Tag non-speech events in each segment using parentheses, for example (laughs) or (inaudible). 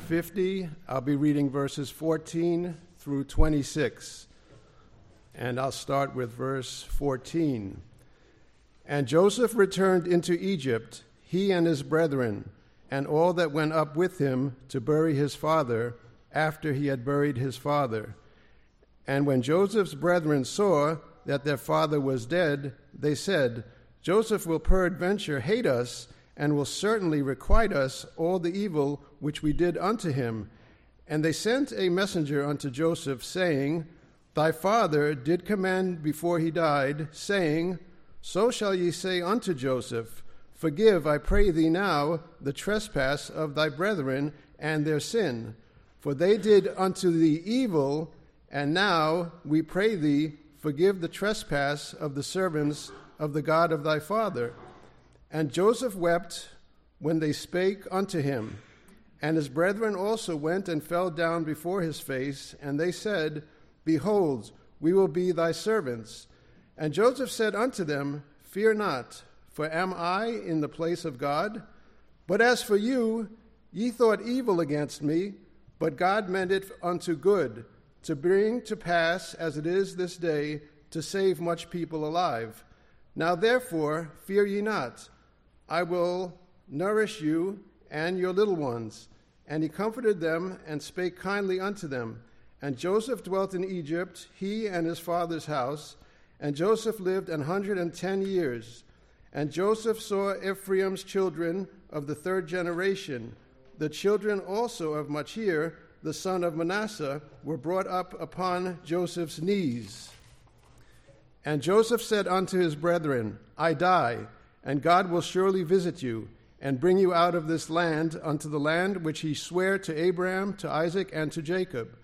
50. I'll be reading verses 14 through 26. And I'll start with verse 14. And Joseph returned into Egypt, he and his brethren, and all that went up with him to bury his father after he had buried his father. And when Joseph's brethren saw that their father was dead, they said, Joseph will peradventure hate us and will certainly requite us all the evil which we did unto him. And they sent a messenger unto Joseph, saying, Thy father did command before he died, saying, So shall ye say unto Joseph, Forgive, I pray thee now, the trespass of thy brethren and their sin. For they did unto thee evil, and now we pray thee, forgive the trespass of the servants of the God of thy father and Joseph wept when they spake unto him. And his brethren also went and fell down before his face, and they said, Behold, we will be thy servants. And Joseph said unto them, Fear not, for am I in the place of God? But as for you, ye thought evil against me, but God meant it unto good, to bring to pass, as it is this day, to save much people alive. Now therefore, fear ye not. I will nourish you and your little ones. And he comforted them and spake kindly unto them. And Joseph dwelt in Egypt, he and his father's house. And Joseph lived an hundred and ten years. And Joseph saw Ephraim's children of the third generation. The children also of Machir, the son of Manasseh, were brought up upon Joseph's knees. And Joseph said unto his brethren, I die and God will surely visit you and bring you out of this land unto the land which he sware to Abraham, to Isaac, and to Jacob.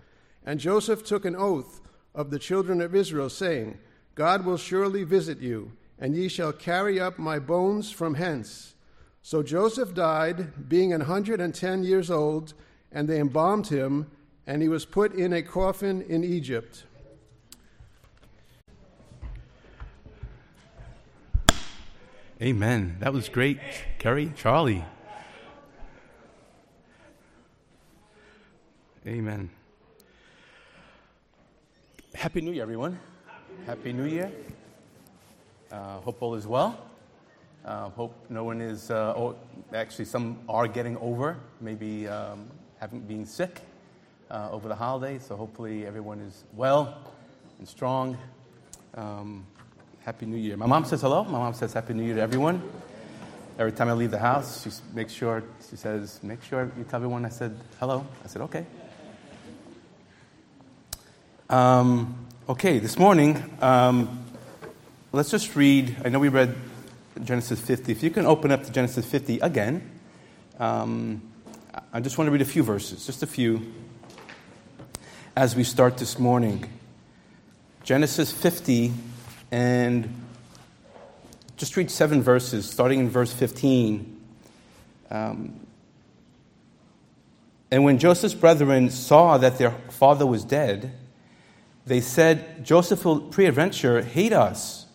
And Joseph took an oath of the children of Israel, saying, God will surely visit you, and ye shall carry up my bones from hence. So Joseph died, being an hundred and ten years old, and they embalmed him, and he was put in a coffin in Egypt. Amen. That was great, Kerry, Charlie. Amen. Happy New Year, everyone. Happy New Year. Uh, hope all is well. Uh, hope no one is, uh, actually, some are getting over, maybe um, having been sick uh, over the holidays. So hopefully everyone is well and strong. Um, Happy New Year. My mom says hello. My mom says Happy New Year to everyone. Every time I leave the house, she makes sure, she says, make sure you tell everyone I said hello. I said, okay. Um, okay, this morning, um, let's just read. I know we read Genesis 50. If you can open up to Genesis 50 again, um, I just want to read a few verses, just a few, as we start this morning. Genesis 50 and just read seven verses, starting in verse 15. Um, and when Joseph's brethren saw that their father was dead, they said, Joseph will peradventure hate us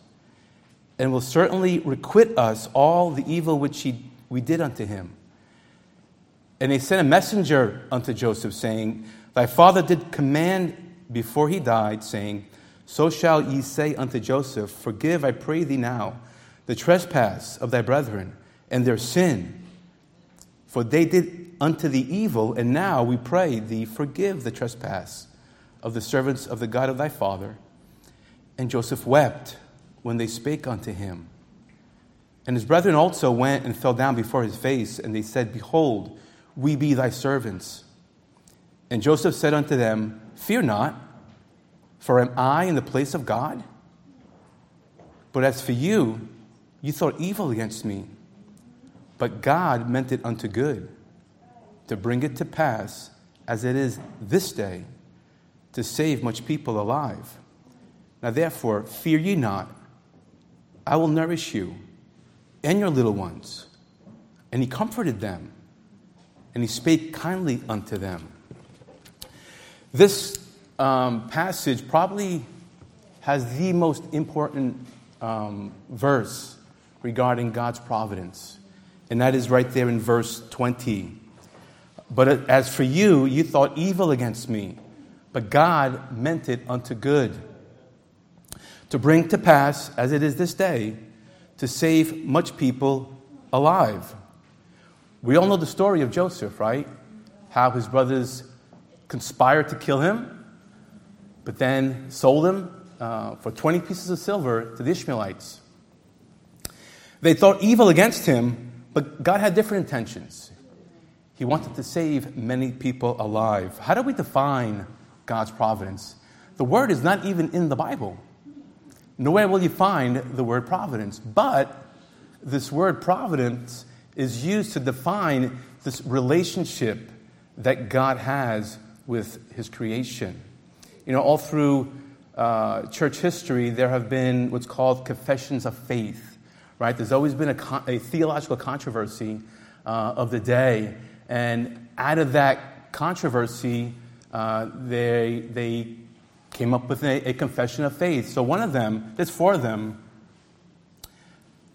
and will certainly requite us all the evil which he, we did unto him. And they sent a messenger unto Joseph, saying, Thy father did command before he died, saying, so shall ye say unto Joseph, Forgive, I pray thee now, the trespass of thy brethren and their sin. For they did unto thee evil, and now we pray thee, forgive the trespass of the servants of the God of thy father. And Joseph wept when they spake unto him. And his brethren also went and fell down before his face, and they said, Behold, we be thy servants. And Joseph said unto them, Fear not. For am I in the place of God? But as for you, you thought evil against me. But God meant it unto good, to bring it to pass as it is this day, to save much people alive. Now therefore, fear ye not. I will nourish you and your little ones. And he comforted them, and he spake kindly unto them. This um, passage probably has the most important um, verse regarding God's providence, and that is right there in verse 20. But as for you, you thought evil against me, but God meant it unto good, to bring to pass, as it is this day, to save much people alive. We all know the story of Joseph, right? How his brothers conspired to kill him, but then sold them uh, for 20 pieces of silver to the Ishmaelites. They thought evil against him, but God had different intentions. He wanted to save many people alive. How do we define God's providence? The word is not even in the Bible. Nowhere will you find the word providence. But this word providence is used to define this relationship that God has with his creation. You know, all through uh, church history, there have been what's called confessions of faith, right? There's always been a, con- a theological controversy uh, of the day and out of that controversy, uh, they, they came up with a, a, confession of faith. So one of them, there's four of them.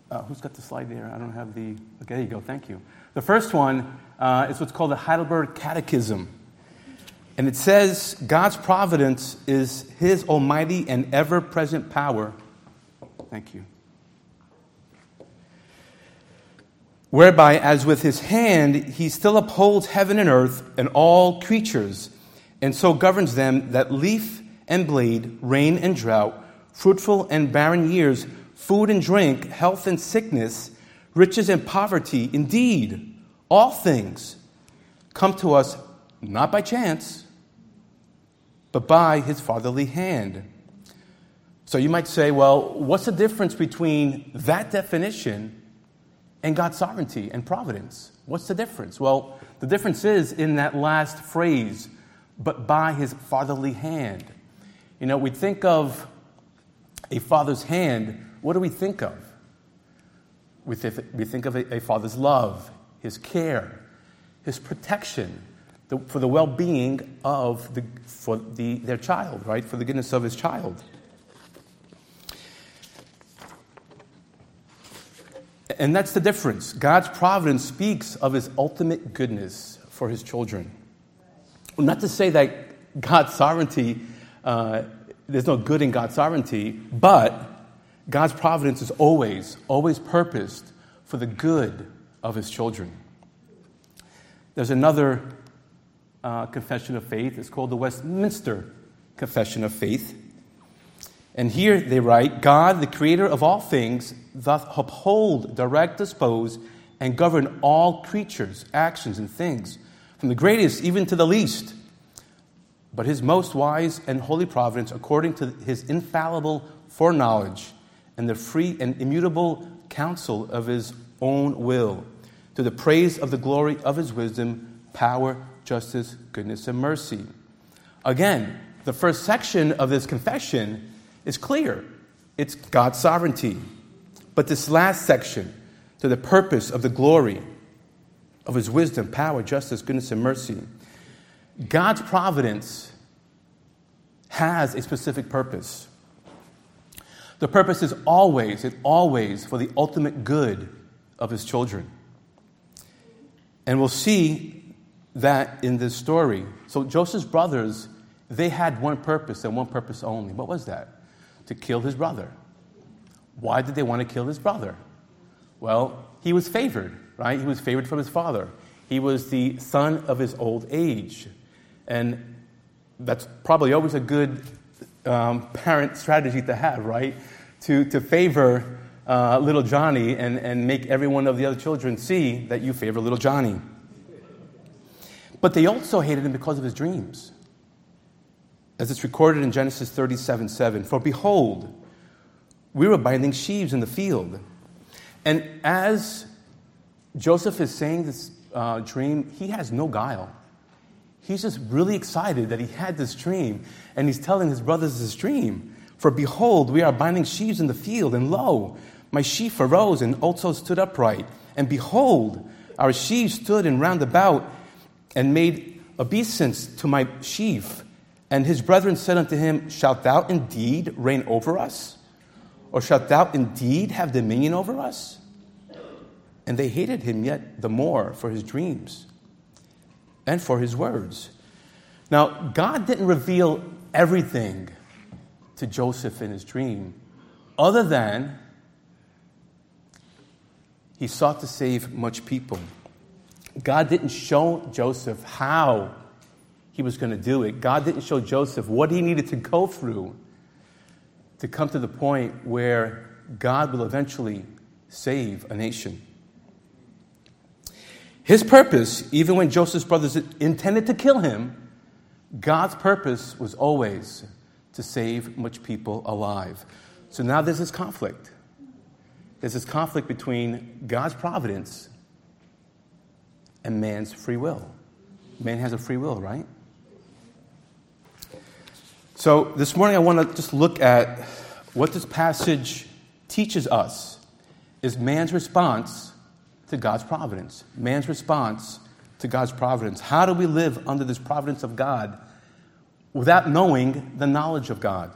Uh, who's got the slide there? I don't have the. Okay, there you go. Thank you. The first one uh, is what's called the Heidelberg Catechism. And it says God's providence is his almighty and ever present power. Thank you. whereby, as with his hand, he still upholds heaven and earth and all creatures, and so governs them that leaf and blade, rain and drought, fruitful and barren years, food and drink, health and sickness, riches and poverty, indeed, all things come to us not by chance, but by his fatherly hand. So you might say, well, what's the difference between that definition and God's sovereignty and providence. What's the difference? Well, the difference is in that last phrase, but by his fatherly hand. You know, we think of a father's hand, what do we think of? We, th- we think of a, father's love, his care, his protection the, for the well being of the, for the, their child, right? For the goodness of his child. And that's the difference. God's providence speaks of his ultimate goodness for his children. Not to say that God's sovereignty, uh, there's no good in God's sovereignty, but God's providence is always, always purposed for the good of his children. There's another uh, confession of faith. It's called the Westminster Confession of Faith. And here they write God, the creator of all things, doth uphold, direct, dispose, and govern all creatures, actions, and things, from the greatest even to the least. But his most wise and holy providence, according to his infallible foreknowledge and the free and immutable counsel of his own will, to the praise of the glory of his wisdom, power, justice, goodness, and mercy. Again, the first section of this confession is clear it's God's sovereignty. But this last section, to the purpose of the glory of his wisdom, power, justice, goodness, and mercy, God's providence has a specific purpose. The purpose is always, it always for the ultimate good of his children. And we'll see that in this story. So Joseph's brothers, they had one purpose and one purpose only. What was that? to kill his brother. Why did they want to kill his brother? Well, he was favored, right? He was favored from his father. He was the son of his old age. And that's probably always a good um, parent strategy to have, right? To, to favor uh, little Johnny and, and make every one of the other children see that you favor little Johnny. But they also hated him because of his dreams as it's recorded in Genesis 37 7. For behold, we were binding sheaves in the field. And as Joseph is saying this uh, dream, he has no guile. He's just really excited that he had this dream, and he's telling his brothers this dream. For behold, we are binding sheaves in the field, and lo, my sheaf arose and also stood upright. And behold, our sheaves stood and round about and made obeisance to my sheaf. And his brethren said unto him, Shalt thou indeed reign over us? Or shalt thou indeed have dominion over us? And they hated him yet the more for his dreams. and for his words. Now, God didn't reveal everything to Joseph in his dream, other than he sought to save much people. God didn't show Joseph how he was going to do it. God didn't show Joseph what he needed to go through to come to the point where God will eventually save a nation. His purpose, even when Joseph's brothers intended to kill him, God's purpose was always to save much people alive. So now there's this conflict. There's this conflict between God's providence and man's free will. Man has a free will, right? So this morning I want to just look at what this passage teaches us is man's response to God's providence. Man's response to God's providence. How do we live under this providence of God without knowing the knowledge of God?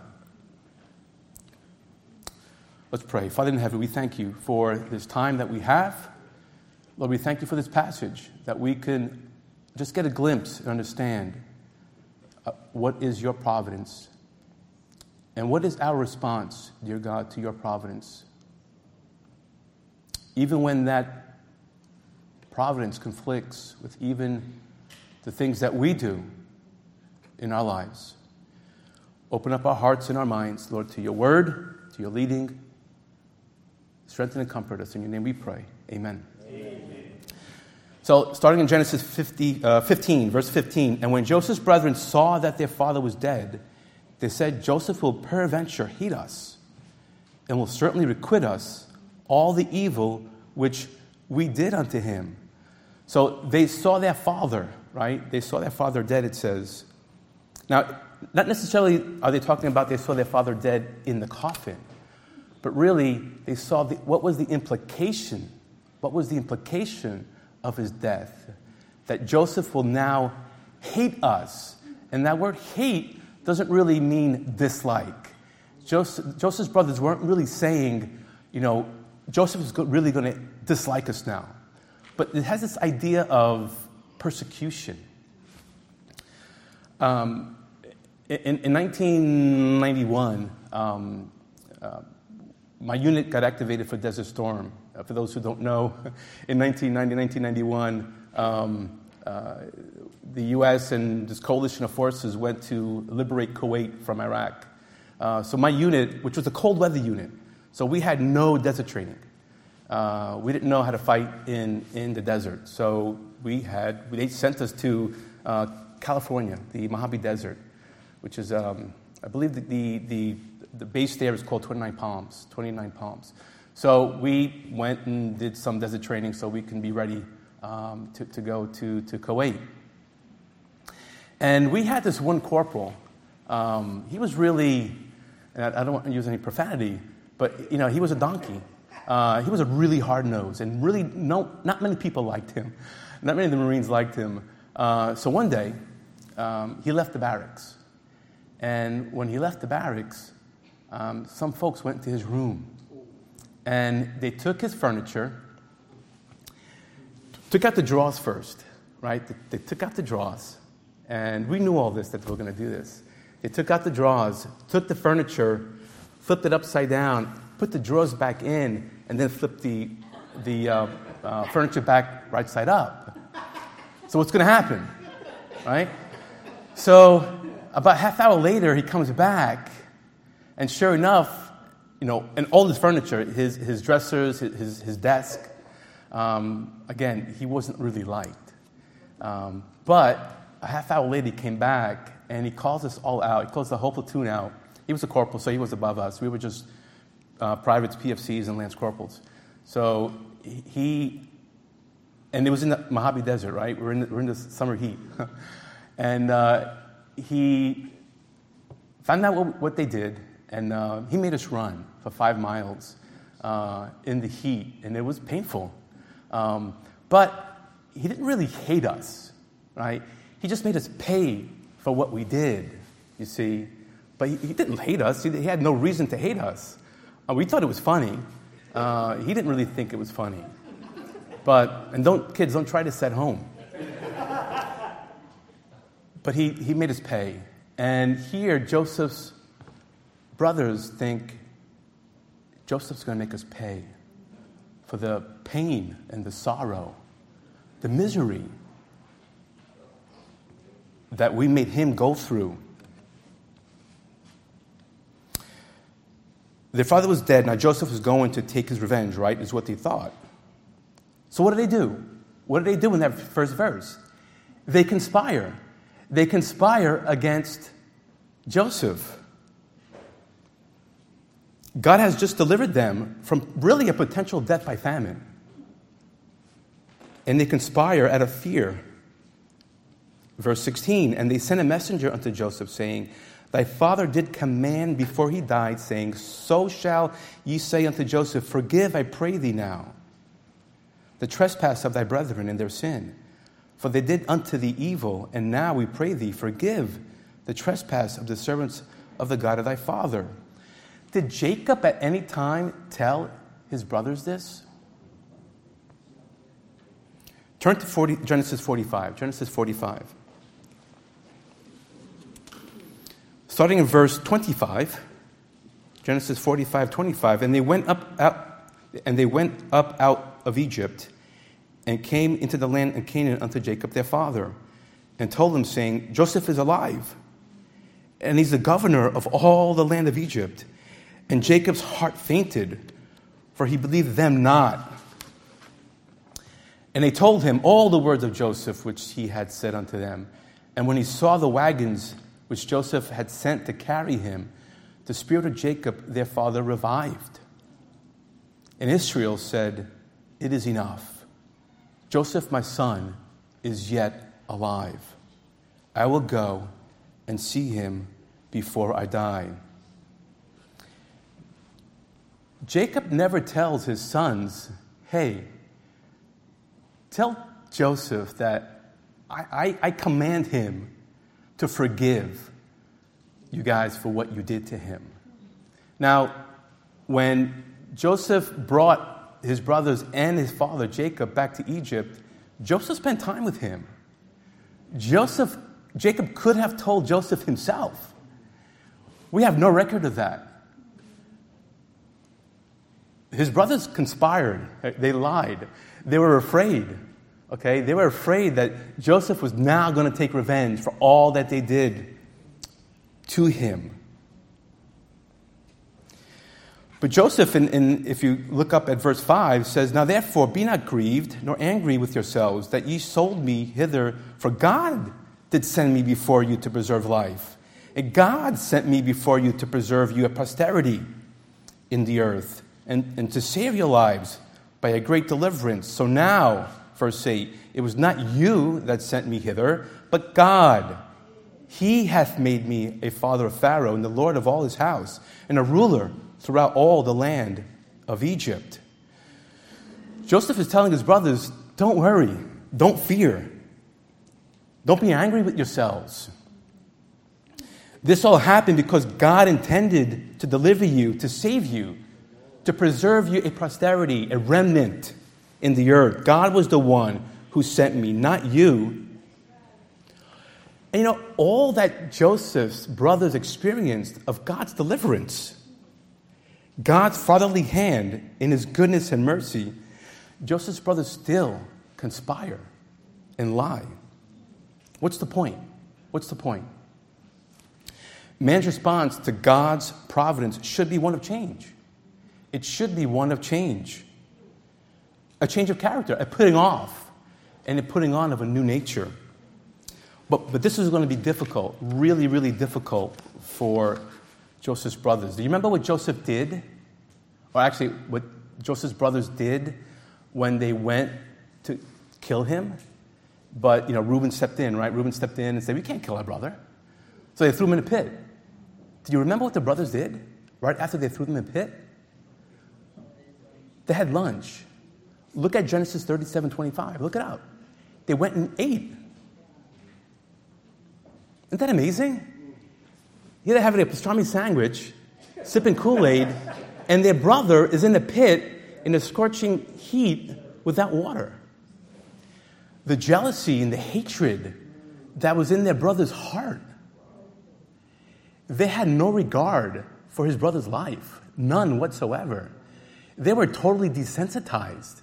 Let's pray. Father in heaven, we thank you for this time that we have. Lord, we thank you for this passage that we can just get a glimpse and understand uh, what is your providence and what is our response, dear God, to your providence. Even when that providence conflicts with even the things that we do in our lives. Open up our hearts and our minds, Lord, to your word, to your leading. Strengthen and comfort us. In your name we pray. Amen. So, starting in Genesis 50, uh, 15, verse 15, and when Joseph's brethren saw that their father was dead, they said, Joseph will peradventure hate us and will certainly requite us all the evil which we did unto him. So they saw their father, right? They saw their father dead, it says. Now, not necessarily are they talking about they saw their father dead in the coffin, but really they saw the, what was the implication? What was the implication of his death, that Joseph will now hate us. And that word hate doesn't really mean dislike. Joseph, Joseph's brothers weren't really saying, you know, Joseph is really going to dislike us now. But it has this idea of persecution. Um, in, in, 1991, um, uh, my unit got activated for Desert Storm. Uh, for those who don't know, (laughs) in 1990, 1991, um, uh, the U.S. and this coalition of forces went to liberate Kuwait from Iraq. Uh, so my unit, which was a cold weather unit, so we had no desert training. Uh, we didn't know how to fight in, in the desert. So we had, they sent us to uh, California, the Mojave Desert, which is, um, I believe the, the, the, the base there is called 29 Palms, 29 Palms. So we went and did some desert training so we can be ready um, to, to go to, to Kuwait. And we had this one corporal. Um, he was really, and I, I, don't want to use any profanity, but you know, he was a donkey. Uh, he was a really hard nose, and really, no, not many people liked him. Not many of the Marines liked him. Uh, so one day, um, he left the barracks. And when he left the barracks, um, some folks went to his room and they took his furniture, took out the drawers first, right? They, they took out the drawers, and we knew all this that they were going to do this. They took out the drawers, took the furniture, flipped it upside down, put the drawers back in, and then flipped the, the uh, uh, furniture back right side up. So what's going to happen, right? So about half hour later, he comes back, and sure enough, you know, and all his furniture, his, his dressers, his, his desk, um, again, he wasn't really liked. Um, but a half hour later, he came back and he calls us all out. He calls the whole platoon out. He was a corporal, so he was above us. We were just uh, privates, PFCs, and lance corporals. So he, and it was in the Mojave Desert, right? We're in the, we're in the summer heat. (laughs) and uh, he found out what, what they did and uh, he made us run for five miles uh, in the heat, and it was painful. Um, but he didn't really hate us, right? He just made us pay for what we did, you see. But he, he didn't hate us, he, he, had no reason to hate us. Uh, we thought it was funny. Uh, he didn't really think it was funny. But, and don't, kids, don't try this at home. But he, he made us pay. And here, Joseph's brothers think Joseph's going to make us pay for the pain and the sorrow, the misery that we made him go through. Their father was dead. Now Joseph was going to take his revenge, right? Is what they thought. So what do they do? What do they do in that first verse? They conspire. They conspire against Joseph. God has just delivered them from really a potential death by famine. And they conspire out of fear. Verse 16, and they sent a messenger unto Joseph, saying, Thy father did command before he died, saying, So shall ye say unto Joseph, Forgive, I pray thee now, the trespass of thy brethren and their sin. For they did unto thee evil, and now we pray thee, forgive the trespass of the servants of the God of thy father. Did Jacob at any time tell his brothers this? Turn to 40, Genesis 45. Genesis 45. Starting in verse 25, Genesis 45, 25, and they went up out, and they went up out of Egypt and came into the land of Canaan unto Jacob their father, and told him, saying, Joseph is alive, and he's the governor of all the land of Egypt. And Jacob's heart fainted, for he believed them not. And they told him all the words of Joseph which he had said unto them. And when he saw the wagons which Joseph had sent to carry him, the spirit of Jacob, their father, revived. And Israel said, It is enough. Joseph, my son, is yet alive. I will go and see him before I die. Jacob never tells his sons, Hey, tell Joseph that I, I, I command him to forgive you guys for what you did to him. Now, when Joseph brought his brothers and his father Jacob back to Egypt, Joseph spent time with him. Joseph, Jacob could have told Joseph himself. We have no record of that. His brothers conspired, they lied, they were afraid. Okay, they were afraid that Joseph was now going to take revenge for all that they did to him. But Joseph, in, in, if you look up at verse 5, says, Now therefore be not grieved nor angry with yourselves that ye sold me hither, for God did send me before you to preserve life. And God sent me before you to preserve you a posterity in the earth and, and to save your lives by a great deliverance. So now, verse 8, it was not you that sent me hither, but God. He hath made me a father of Pharaoh and the Lord of all his house, and a ruler throughout all the land of Egypt. Joseph is telling his brothers, Don't worry, don't fear, don't be angry with yourselves. This all happened because God intended to deliver you, to save you, to preserve you a posterity, a remnant in the earth. God was the one who sent me, not you. And you know, all that Joseph's brothers experienced of God's deliverance, God's fatherly hand in his goodness and mercy, Joseph's brothers still conspire and lie. What's the point? What's the point? Man's response to God's providence should be one of change. It should be one of change. A change of character, a putting off, and a putting on of a new nature. But, but this is going to be difficult, really, really difficult for Joseph's brothers. Do you remember what Joseph did? Or actually, what Joseph's brothers did when they went to kill him? But, you know, Reuben stepped in, right? Reuben stepped in and said, We can't kill our brother. So they threw him in a pit. Do you remember what the brothers did right after they threw them in the pit? They had lunch. Look at Genesis 37 25. Look it up. They went and ate. Isn't that amazing? Here they're having a pastrami sandwich, sipping Kool Aid, and their brother is in the pit in the scorching heat without water. The jealousy and the hatred that was in their brother's heart. They had no regard for his brother's life, none whatsoever. They were totally desensitized.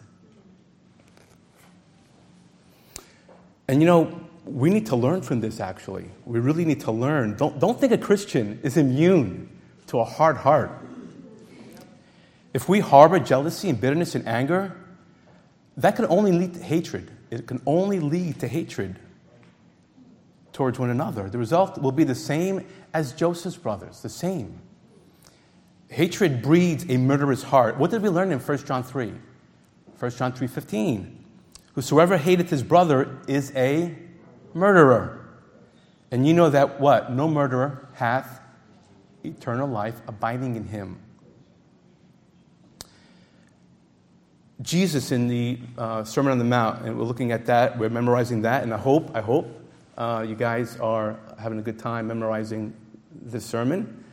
And you know, we need to learn from this actually. We really need to learn. Don't, don't think a Christian is immune to a hard heart. If we harbor jealousy and bitterness and anger, that can only lead to hatred. It can only lead to hatred towards one another. The result will be the same as Joseph's brothers, the same. Hatred breeds a murderous heart. What did we learn in 1 John 3? 1 John 3:15. Whosoever hateth his brother is a murderer. And you know that what? No murderer hath eternal life abiding in him. Jesus in the uh, Sermon on the Mount, and we're looking at that, we're memorizing that, and I hope, I hope uh, you guys are having a good time memorizing this sermon.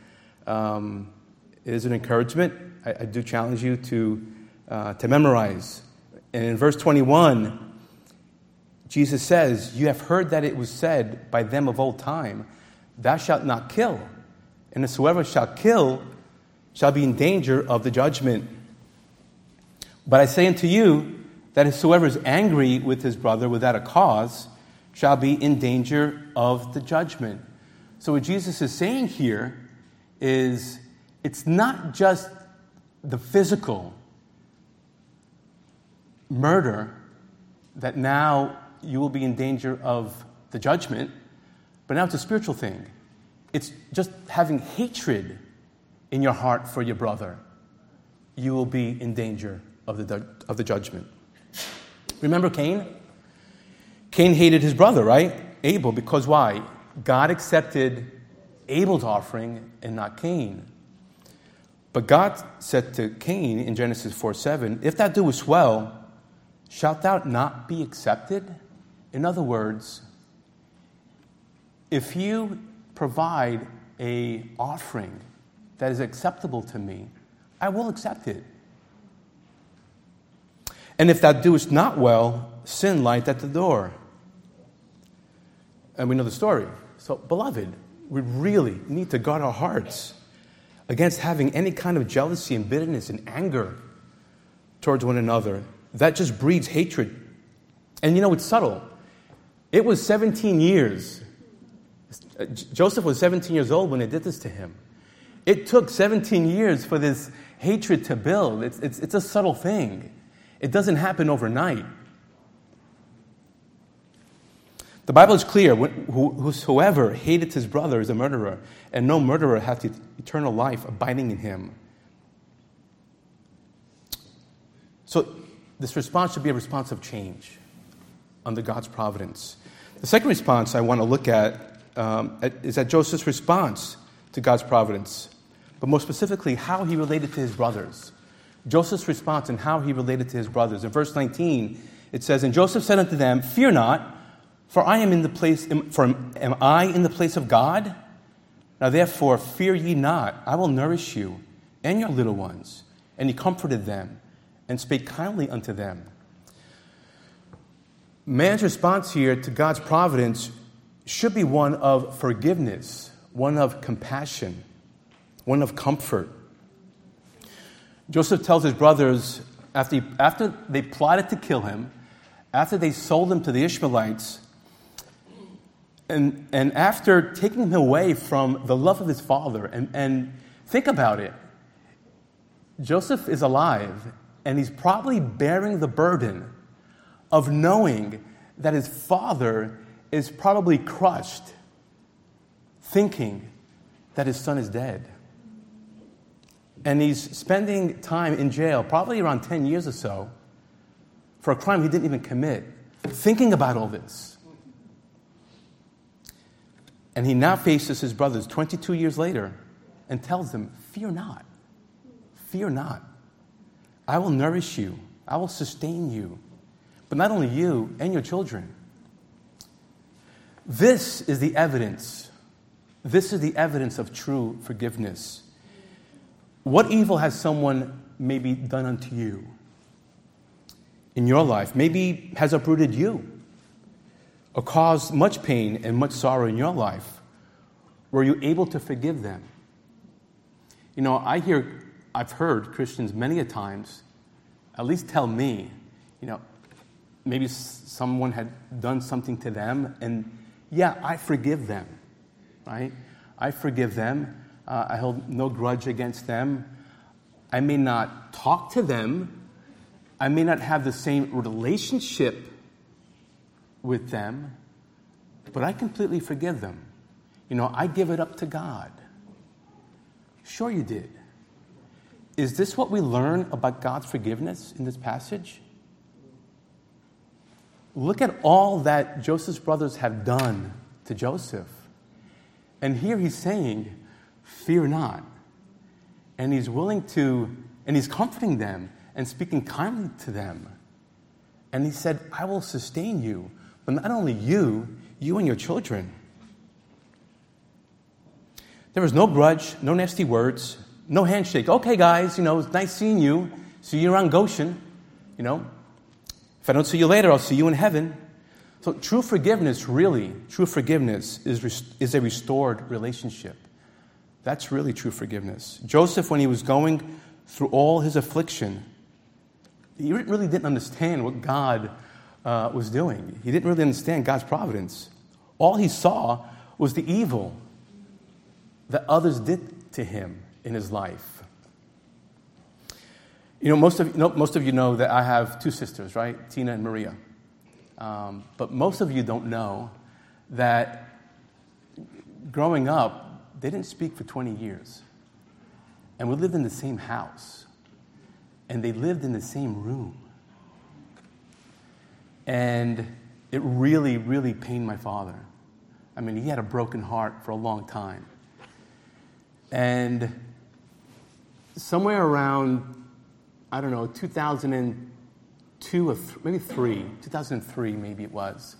Um, is an encouragement. I, I do challenge you to, uh, to memorize. And in verse 21, Jesus says, You have heard that it was said by them of old time, Thou shalt not kill, and whosoever shall kill shall be in danger of the judgment. But I say unto you that whosoever is angry with his brother without a cause shall be in danger of the judgment. So, what Jesus is saying here is it's not just the physical murder that now you will be in danger of the judgment, but now it's a spiritual thing. It's just having hatred in your heart for your brother. You will be in danger of the, of the judgment. Remember Cain? Cain hated his brother, right? Abel, because why? God accepted Abel's offering and not Cain. But God said to Cain in Genesis 4 7, If thou doest well, shalt thou not be accepted? In other words, if you provide a offering that is acceptable to me, I will accept it. And if thou doest not well, sin light at the door. And we know the story. So, beloved, we really need to guard our hearts against having any kind of jealousy and bitterness and anger towards one another. That just breeds hatred. And you know, it's subtle. It was 17 years. Joseph was 17 years old when they did this to him. It took 17 years for this hatred to build. It's, it's, it's a subtle thing, it doesn't happen overnight. The Bible is clear whosoever hated his brother is a murderer, and no murderer hath eternal life abiding in him. So, this response should be a response of change under God's providence. The second response I want to look at um, is at Joseph's response to God's providence, but more specifically, how he related to his brothers. Joseph's response and how he related to his brothers. In verse 19, it says, And Joseph said unto them, Fear not, for I am in the place, for am I in the place of God? Now therefore, fear ye not, I will nourish you and your little ones. And he comforted them and spake kindly unto them. Man's response here to God's providence should be one of forgiveness, one of compassion, one of comfort. Joseph tells his brothers after, he, after they plotted to kill him, after they sold him to the Ishmaelites, and, and after taking him away from the love of his father, and, and think about it, Joseph is alive, and he's probably bearing the burden of knowing that his father is probably crushed, thinking that his son is dead. And he's spending time in jail, probably around 10 years or so, for a crime he didn't even commit, thinking about all this. And he now faces his brothers 22 years later and tells them, Fear not. Fear not. I will nourish you, I will sustain you. But not only you and your children. This is the evidence. This is the evidence of true forgiveness. What evil has someone maybe done unto you in your life? Maybe has uprooted you or caused much pain and much sorrow in your life, were you able to forgive them? You know, I hear, I've heard Christians many a times, at least tell me, you know, maybe someone had done something to them, and yeah, I forgive them, right? I forgive them. Uh, I hold no grudge against them. I may not talk to them. I may not have the same relationship with them, but I completely forgive them. You know, I give it up to God. Sure, you did. Is this what we learn about God's forgiveness in this passage? Look at all that Joseph's brothers have done to Joseph. And here he's saying, Fear not. And he's willing to, and he's comforting them and speaking kindly to them. And he said, I will sustain you, but not only you, you and your children. There was no grudge, no nasty words, no handshake. Okay, guys, you know, it's nice seeing you. See you around Goshen. You know, if I don't see you later, I'll see you in heaven. So, true forgiveness, really, true forgiveness is, is a restored relationship. That's really true forgiveness. Joseph, when he was going through all his affliction, he really didn't understand what God uh, was doing. He didn't really understand God's providence. All he saw was the evil that others did to him in his life. You know, most of, you know, most of you know that I have two sisters, right? Tina and Maria. Um, but most of you don't know that growing up, they didn't speak for 20 years. And we lived in the same house. And they lived in the same room. And it really, really pained my father. I mean, he had a broken heart for a long time. And somewhere around, I don't know, 2002 or th- maybe three, 2003 maybe it was,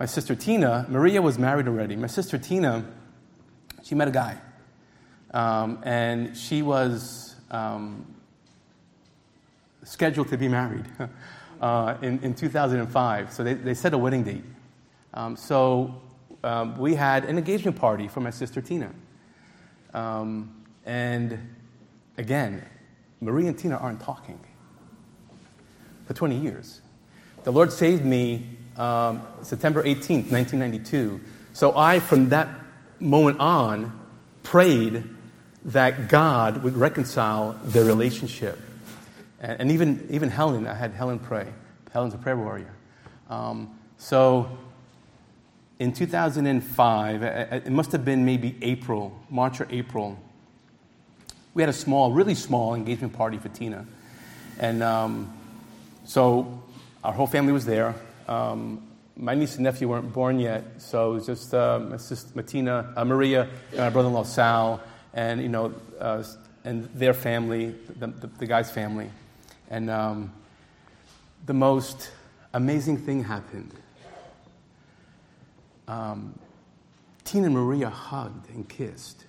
my sister Tina, Maria was married already. My sister Tina, she met a guy. Um, and she was um, scheduled to be married (laughs) uh, in, in 2005. So they, they set a wedding date. Um, so um, we had an engagement party for my sister Tina. Um, and again, Marie and Tina aren't talking for 20 years. The Lord saved me um, September 18th, 1992. So I, from that moment on, prayed that God would reconcile their relationship. And, and even, even Helen, I had Helen pray. Helen's a prayer warrior. Um, so in 2005, it must have been maybe April, March or April, we had a small, really small engagement party for Tina. And um, so our whole family was there. Um, my niece and nephew weren't born yet, so it was just uh, my sister, Martina, uh, Maria, and my brother-in-law Sal, and you know, uh, and their family, the, the, the, guy's family, and um, the most amazing thing happened. Um, Tina and Maria hugged and kissed.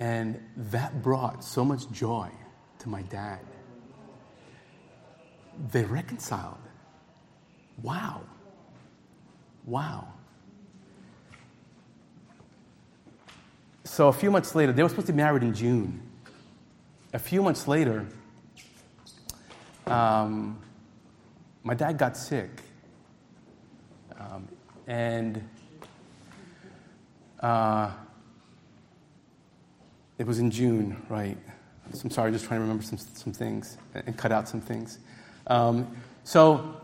And that brought so much joy to my dad. They reconciled. Wow. Wow. So a few months later, they were supposed to be married in June. A few months later, um, my dad got sick. Um, and uh, it was in June, right? So I'm sorry, just trying to remember some, some things and cut out some things. Um, so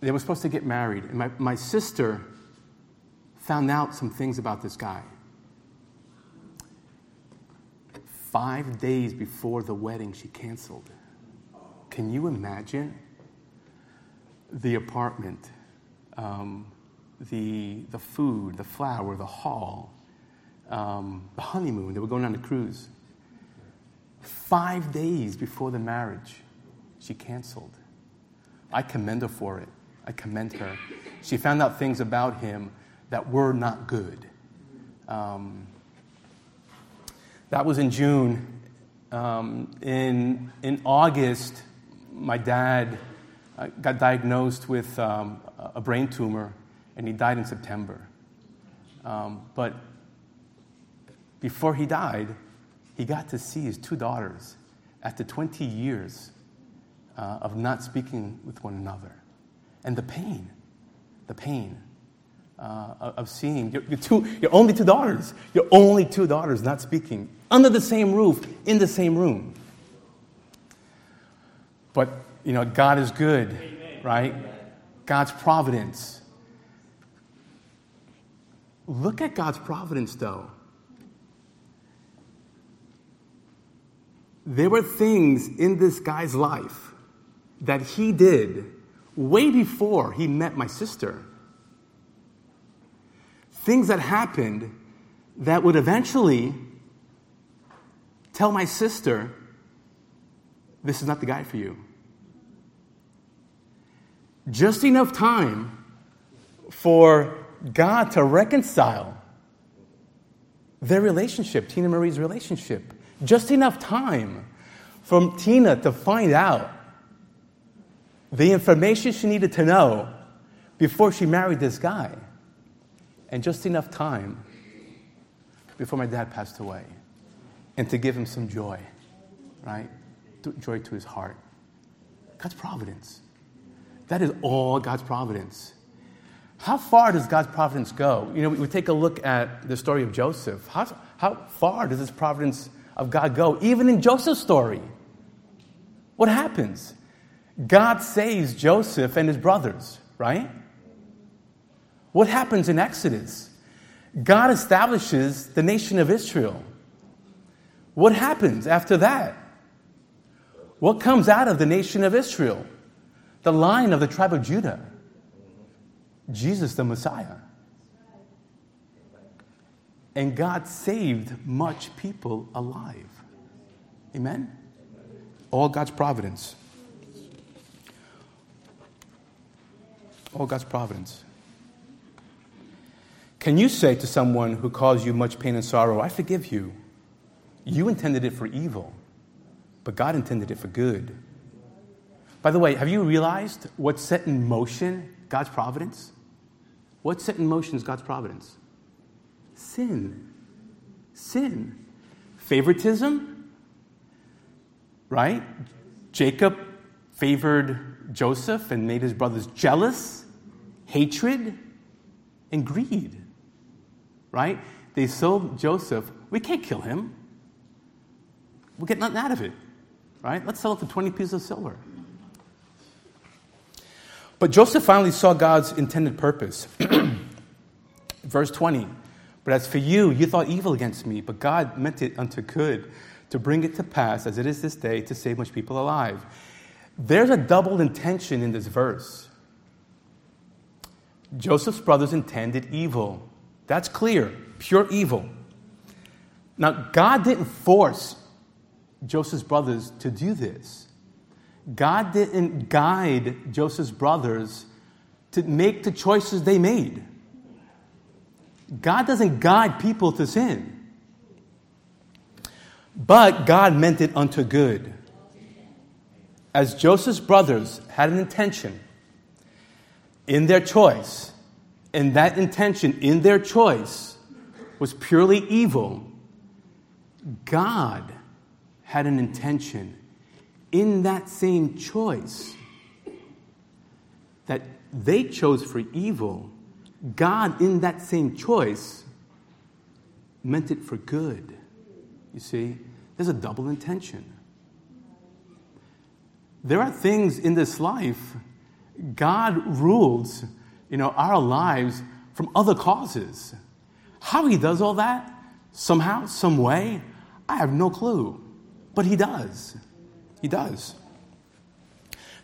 they were supposed to get married, and my, my sister found out some things about this guy. Five days before the wedding, she canceled. Can you imagine the apartment, um, the, the food, the flower, the hall, um, the honeymoon. They were going on a cruise. Five days before the marriage, she canceled. I commend her for it. I commend her. She found out things about him that were not good. Um, that was in June. Um, in, in August, my dad uh, got diagnosed with um, a brain tumor, and he died in September. Um, but before he died, he got to see his two daughters after 20 years uh, of not speaking with one another. And the pain, the pain uh, of seeing your, your, two, your only two daughters, your only two daughters not speaking under the same roof, in the same room. But, you know, God is good, Amen. right? God's providence. Look at God's providence, though. There were things in this guy's life that he did way before he met my sister. Things that happened that would eventually tell my sister, this is not the guy for you. Just enough time for God to reconcile their relationship, Tina Marie's relationship. Just enough time from Tina to find out the information she needed to know before she married this guy. And just enough time before my dad passed away. And to give him some joy, right? Joy to his heart. God's providence. That is all God's providence. How far does God's providence go? You know, we, take a look at the story of Joseph. How, how far does this providence of God go? Even in Joseph's story, what happens? God saves Joseph and his brothers, right? What happens in Exodus? God establishes the nation of Israel. What happens after that? What comes out of the nation of Israel? The line of the tribe of Judah. Jesus the Messiah. And God saved much people alive. Amen? All God's providence. All God's providence. Can you say to someone who caused you much pain and sorrow, I forgive you? You intended it for evil, but God intended it for good. By the way, have you realized what set in motion God's providence? What set in motion is God's providence? Sin. Sin. Favoritism, right? Jacob favored Joseph and made his brothers jealous, hatred, and greed, right? They sold Joseph. We can't kill him. We'll get nothing out of it, right? Let's sell it for 20 pieces of silver. But Joseph finally saw God's intended purpose. (clears throat) Verse 20 But as for you, you thought evil against me, but God meant it unto good to bring it to pass, as it is this day, to save much people alive. There's a double intention in this verse. Joseph's brothers intended evil. That's clear, pure evil. Now, God didn't force Joseph's brothers to do this. God didn't guide Joseph's brothers to make the choices they made. God doesn't guide people to sin. But God meant it unto good. As Joseph's brothers had an intention in their choice, and that intention in their choice was purely evil, God had an intention in that same choice that they chose for evil, God, in that same choice, meant it for good. You see, there's a double intention. There are things in this life, God rules, you know, our lives from other causes. How He does all that, somehow, some way, I have no clue. But He does. He does.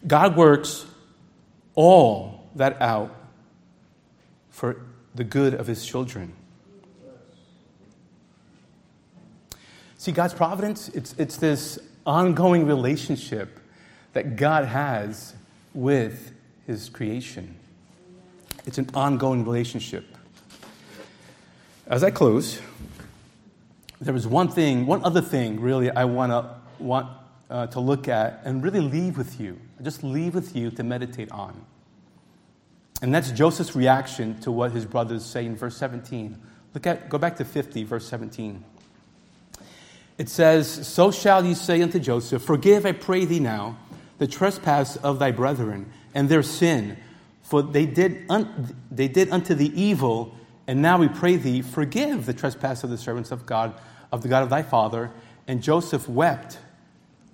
God works all that out for the good of his children. See, God's providence, it's, it's this ongoing relationship that God has with his creation. It's an ongoing relationship. As I close, there was one thing, one other thing really I wanna, want uh, to look at and really leave with you. Just leave with you to meditate on. And that's Joseph's reaction to what his brothers say in verse 17. Look at, go back to 50, verse 17. It says, So shall ye say unto Joseph, Forgive, I pray thee now, the trespass of thy brethren and their sin, for they did, un- they did unto thee evil, and now we pray thee, forgive the trespass of the servants of God, of the God of thy father. And Joseph wept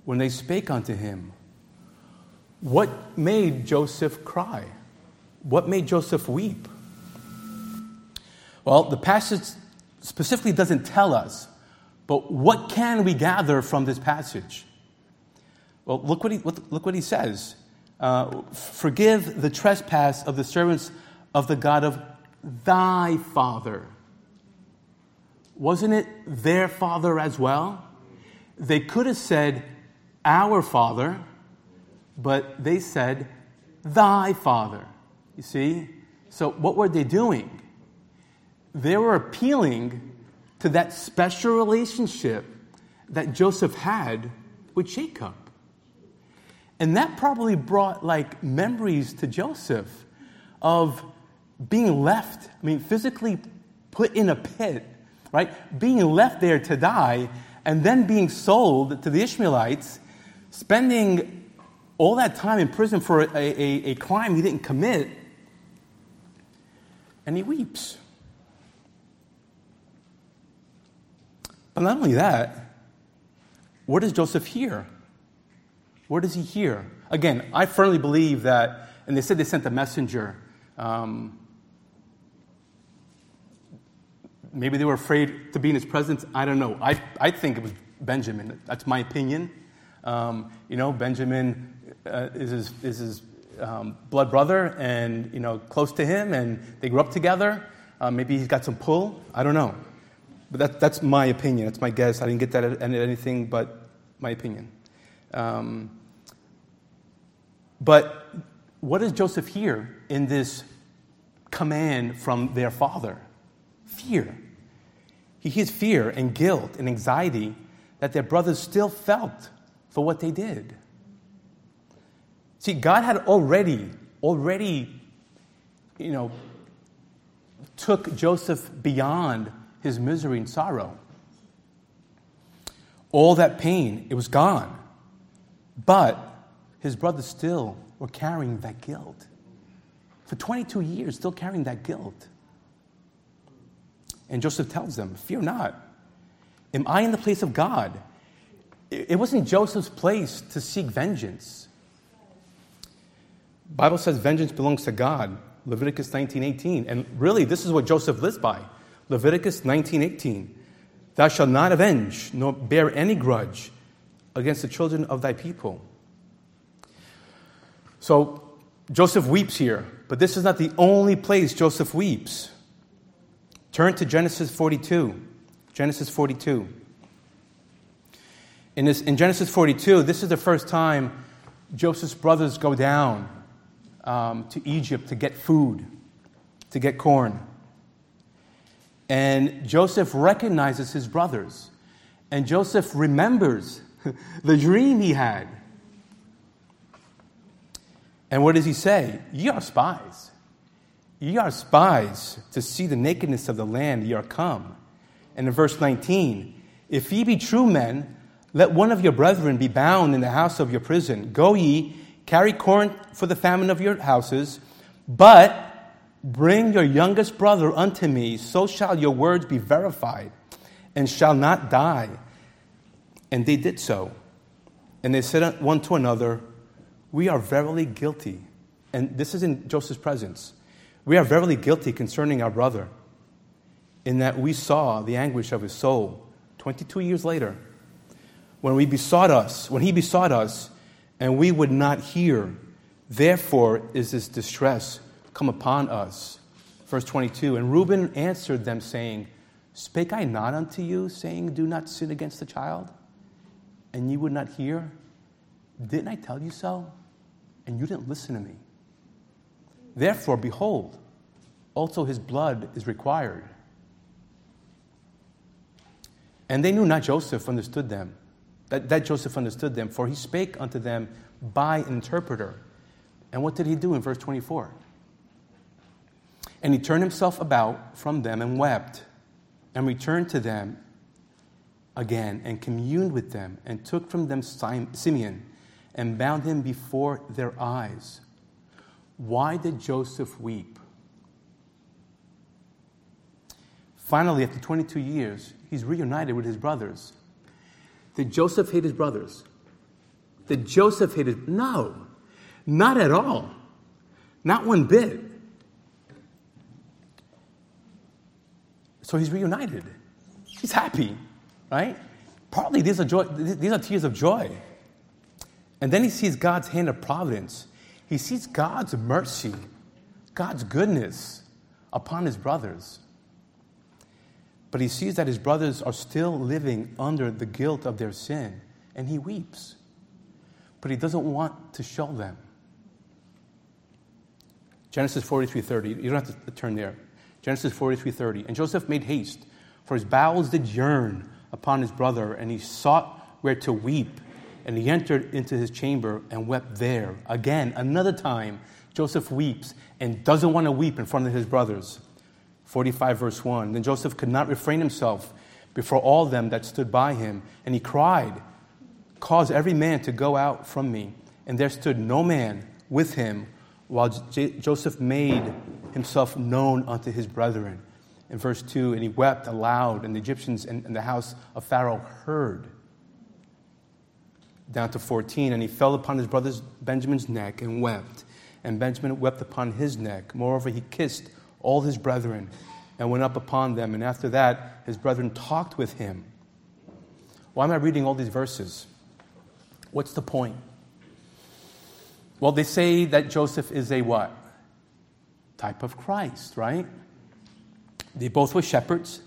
when they spake unto him. What made Joseph cry? What made Joseph weep? Well, the passage specifically doesn't tell us, but what can we gather from this passage? Well, look what he, look what he says. Uh, Forgive the trespass of the servants of the God of thy father. Wasn't it their father as well? They could have said, our father, but they said, thy father. You see? So, what were they doing? They were appealing to that special relationship that Joseph had with Jacob. And that probably brought like memories to Joseph of being left, I mean, physically put in a pit, right? Being left there to die, and then being sold to the Ishmaelites, spending all that time in prison for a, a, a crime he didn't commit, and he weeps. But not only that, what does Joseph hear? Where does he hear? Again, I firmly believe that, and they said they sent a messenger. Um, maybe they were afraid to be in his presence. I don't know. I, I think it was Benjamin. That's my opinion. Um, you know, Benjamin uh, is his, is his um, blood brother and, you know, close to him, and they grew up together. Uh, maybe he's got some pull. I don't know. But that, that's my opinion. That's my guess. I didn't get that at anything but my opinion. Um, but what does Joseph hear in this command from their father? Fear. He hears fear and guilt and anxiety that their brothers still felt for what they did. See, God had already, already, you know, took Joseph beyond his misery and sorrow. All that pain, it was gone. But his brothers still were carrying that guilt. For 22 years, still carrying that guilt. And Joseph tells them, Fear not. Am I in the place of God? It wasn't Joseph's place to seek vengeance. Bible says vengeance belongs to God. Leviticus 19:18. And really, this is what Joseph lives by. Leviticus 19:18. Thou shalt not avenge, nor bear any grudge against the children of thy people. So Joseph weeps here, but this is not the only place Joseph weeps. Turn to Genesis 42. Genesis 42. In, this, in Genesis 42, this is the first time Joseph's brothers go down um, to Egypt to get food, to get corn. And Joseph recognizes his brothers. And Joseph remembers (laughs) the dream he had and what does he say? Ye are spies. Ye are spies to see the nakedness of the land ye are come. And in verse 19, if ye be true men, let one of your brethren be bound in the house of your prison. Go ye, carry corn for the famine of your houses, but bring your youngest brother unto me, so shall your words be verified, and shall not die. And they did so. And they said one to another, we are verily guilty. And this is in Joseph's presence. We are verily guilty concerning our brother, in that we saw the anguish of his soul 22 years later, when we besought us, when he besought us, and we would not hear. Therefore is this distress come upon us. Verse 22 And Reuben answered them, saying, Spake I not unto you, saying, Do not sin against the child? And ye would not hear? Didn't I tell you so? and you didn't listen to me. Therefore, behold, also his blood is required. And they knew not Joseph understood them. That, that Joseph understood them, for he spake unto them by an interpreter. And what did he do in verse 24? And he turned himself about from them and wept, and returned to them again, and communed with them, and took from them Simeon, and bound him before their eyes. Why did Joseph weep? Finally, after 22 years, he's reunited with his brothers. Did Joseph hate his brothers? Did Joseph hate his No, not at all. Not one bit. So he's reunited. He's happy, right? Partly these are, joy, these are tears of joy. And then he sees God's hand of providence. He sees God's mercy, God's goodness upon his brothers. But he sees that his brothers are still living under the guilt of their sin, and he weeps. But he doesn't want to show them. Genesis 43:30. You don't have to turn there. Genesis 43:30. And Joseph made haste, for his bowels did yearn upon his brother, and he sought where to weep. And he entered into his chamber and wept there. Again, another time, Joseph weeps and doesn't want to weep in front of his brothers. 45, verse 1. Then Joseph could not refrain himself before all them that stood by him, and he cried, Cause every man to go out from me. And there stood no man with him, while J- Joseph made himself known unto his brethren. In verse 2, and he wept aloud, and the Egyptians and the house of Pharaoh heard. Down to 14, and he fell upon his brother Benjamin's neck and wept. And Benjamin wept upon his neck. Moreover, he kissed all his brethren and went up upon them. And after that, his brethren talked with him. Why am I reading all these verses? What's the point? Well, they say that Joseph is a what? Type of Christ, right? They both were shepherds.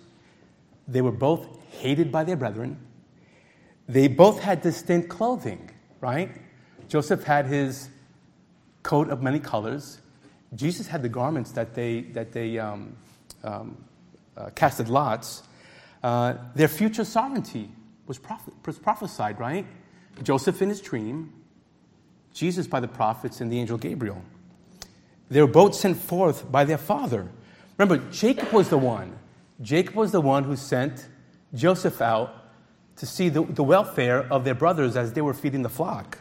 They were both hated by their brethren. They both had distinct clothing, right? Joseph had his coat of many colors. Jesus had the garments that they, that they um, um, uh, casted lots. Uh, their future sovereignty was, prophet, was prophesied, right? Joseph in his dream, Jesus by the prophets, and the angel Gabriel. They were both sent forth by their father. Remember, Jacob was the one. Jacob was the one who sent Joseph out to see the, the welfare of their brothers as they were feeding the flock.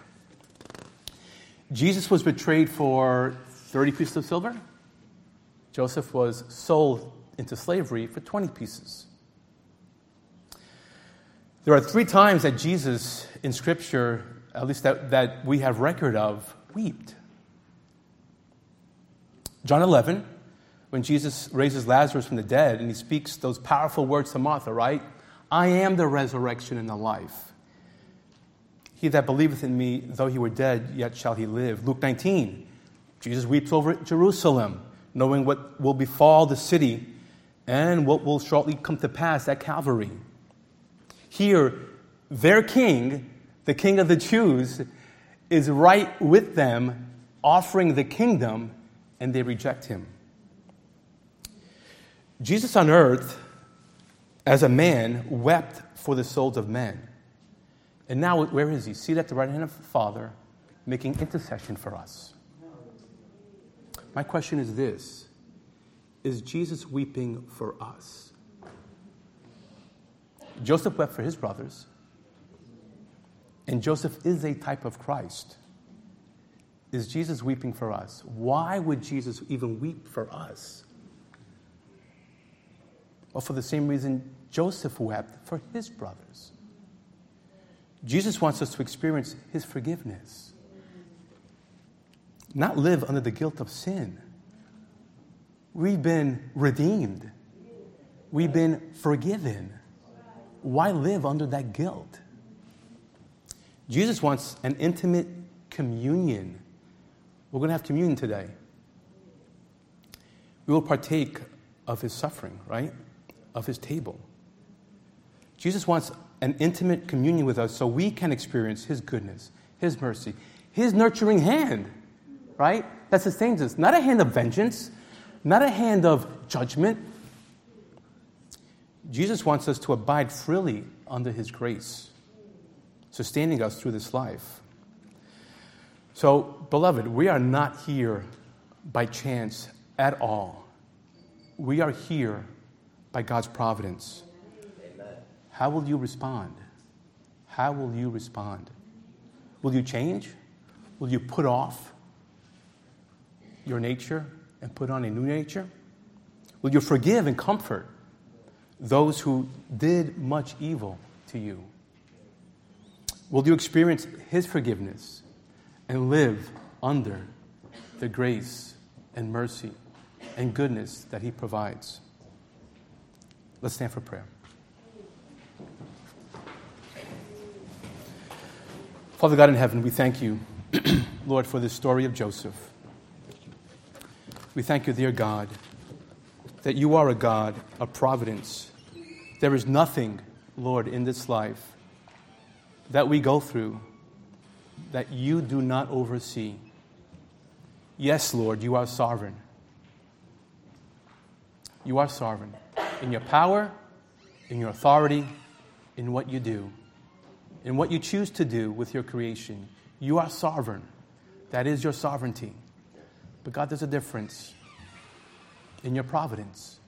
Jesus was betrayed for 30 pieces of silver. Joseph was sold into slavery for 20 pieces. There are three times that Jesus in Scripture, at least that, that we have record of, wept. John 11, when Jesus raises Lazarus from the dead and he speaks those powerful words to Martha, right? I am the resurrection and the life. He that believeth in me, though he were dead, yet shall he live. Luke 19, Jesus weeps over Jerusalem, knowing what will befall the city and what will shortly come to pass at Calvary. Here, their king, the king of the Jews, is right with them, offering the kingdom, and they reject him. Jesus on earth, as a man, wept for the souls of men. And now, where is he? Seated at the right hand of the Father, making intercession for us. My question is this Is Jesus weeping for us? Joseph wept for his brothers, and Joseph is a type of Christ. Is Jesus weeping for us? Why would Jesus even weep for us? Well, for the same reason Joseph wept for his brothers. Jesus wants us to experience his forgiveness not live under the guilt of sin. We've been redeemed, we've been forgiven. Why live under that guilt? Jesus wants an intimate communion. We're going to have communion today. We will partake of his suffering, right? Of his table. Jesus wants an intimate communion with us so we can experience his goodness, his mercy, his nurturing hand right? That sustains us. Not a hand of vengeance, not a hand of judgment. Jesus wants us to abide freely under his grace. sustaining us through this life. So, beloved, we are not here by chance at all. We are here by God's providence. Amen. How will you respond? How will you respond? Will you change? Will you put off your nature and put on a new nature? Will you forgive and comfort those who did much evil to you? Will you experience His forgiveness and live under the grace and mercy and goodness that He provides? Let's stand for prayer. Father God in heaven, we thank you, (clears throat) Lord, for this story of Joseph. We thank you, dear God, that you are a God of providence. There is nothing, Lord, in this life that we go through that you do not oversee. Yes, Lord, you are sovereign. You are sovereign in your power, in your authority, in what you do in what you choose to do with your creation. You are sovereign. That is your sovereignty. But God, there's a difference in your providence.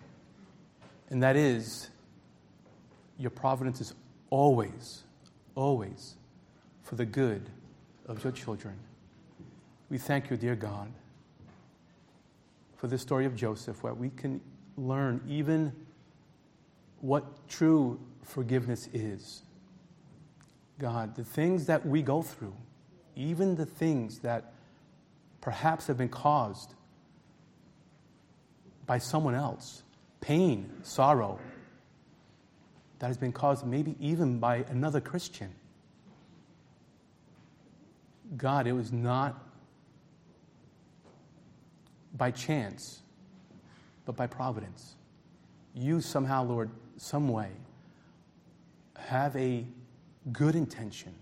And that is, your providence is always, always for the good of your children. We thank you, dear God, for this story of Joseph, where we can learn even what true forgiveness is. God, the things that we go through, even the things that perhaps have been caused by someone else, pain, sorrow, that has been caused maybe even by another Christian. God, it was not by chance, but by providence. You somehow, Lord, some way, have a good intention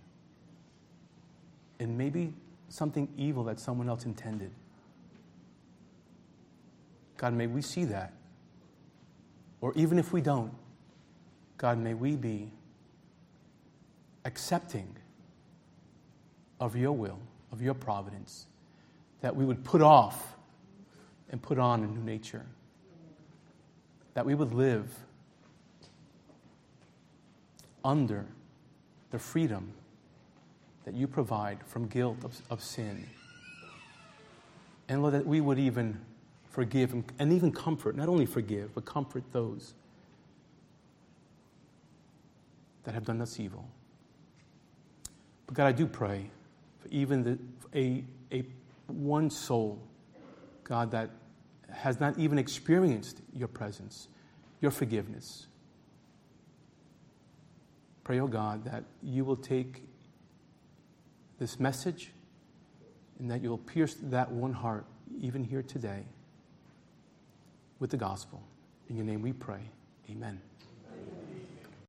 and maybe something evil that someone else intended. God, may we see that. Or even if we don't, God, may we be accepting of your will, of your providence, that we would put off and put on a new nature, that we would live under the freedom that you provide from guilt of, of sin. And Lord, that we would even forgive and, and even comfort, not only forgive, but comfort those that have done us evil. But God, I do pray for even the, a, a one soul, God, that has not even experienced your presence, your forgiveness. Pray, oh God, that you will take this message and that you'll pierce that one heart, even here today, with the gospel. In your name we pray. Amen.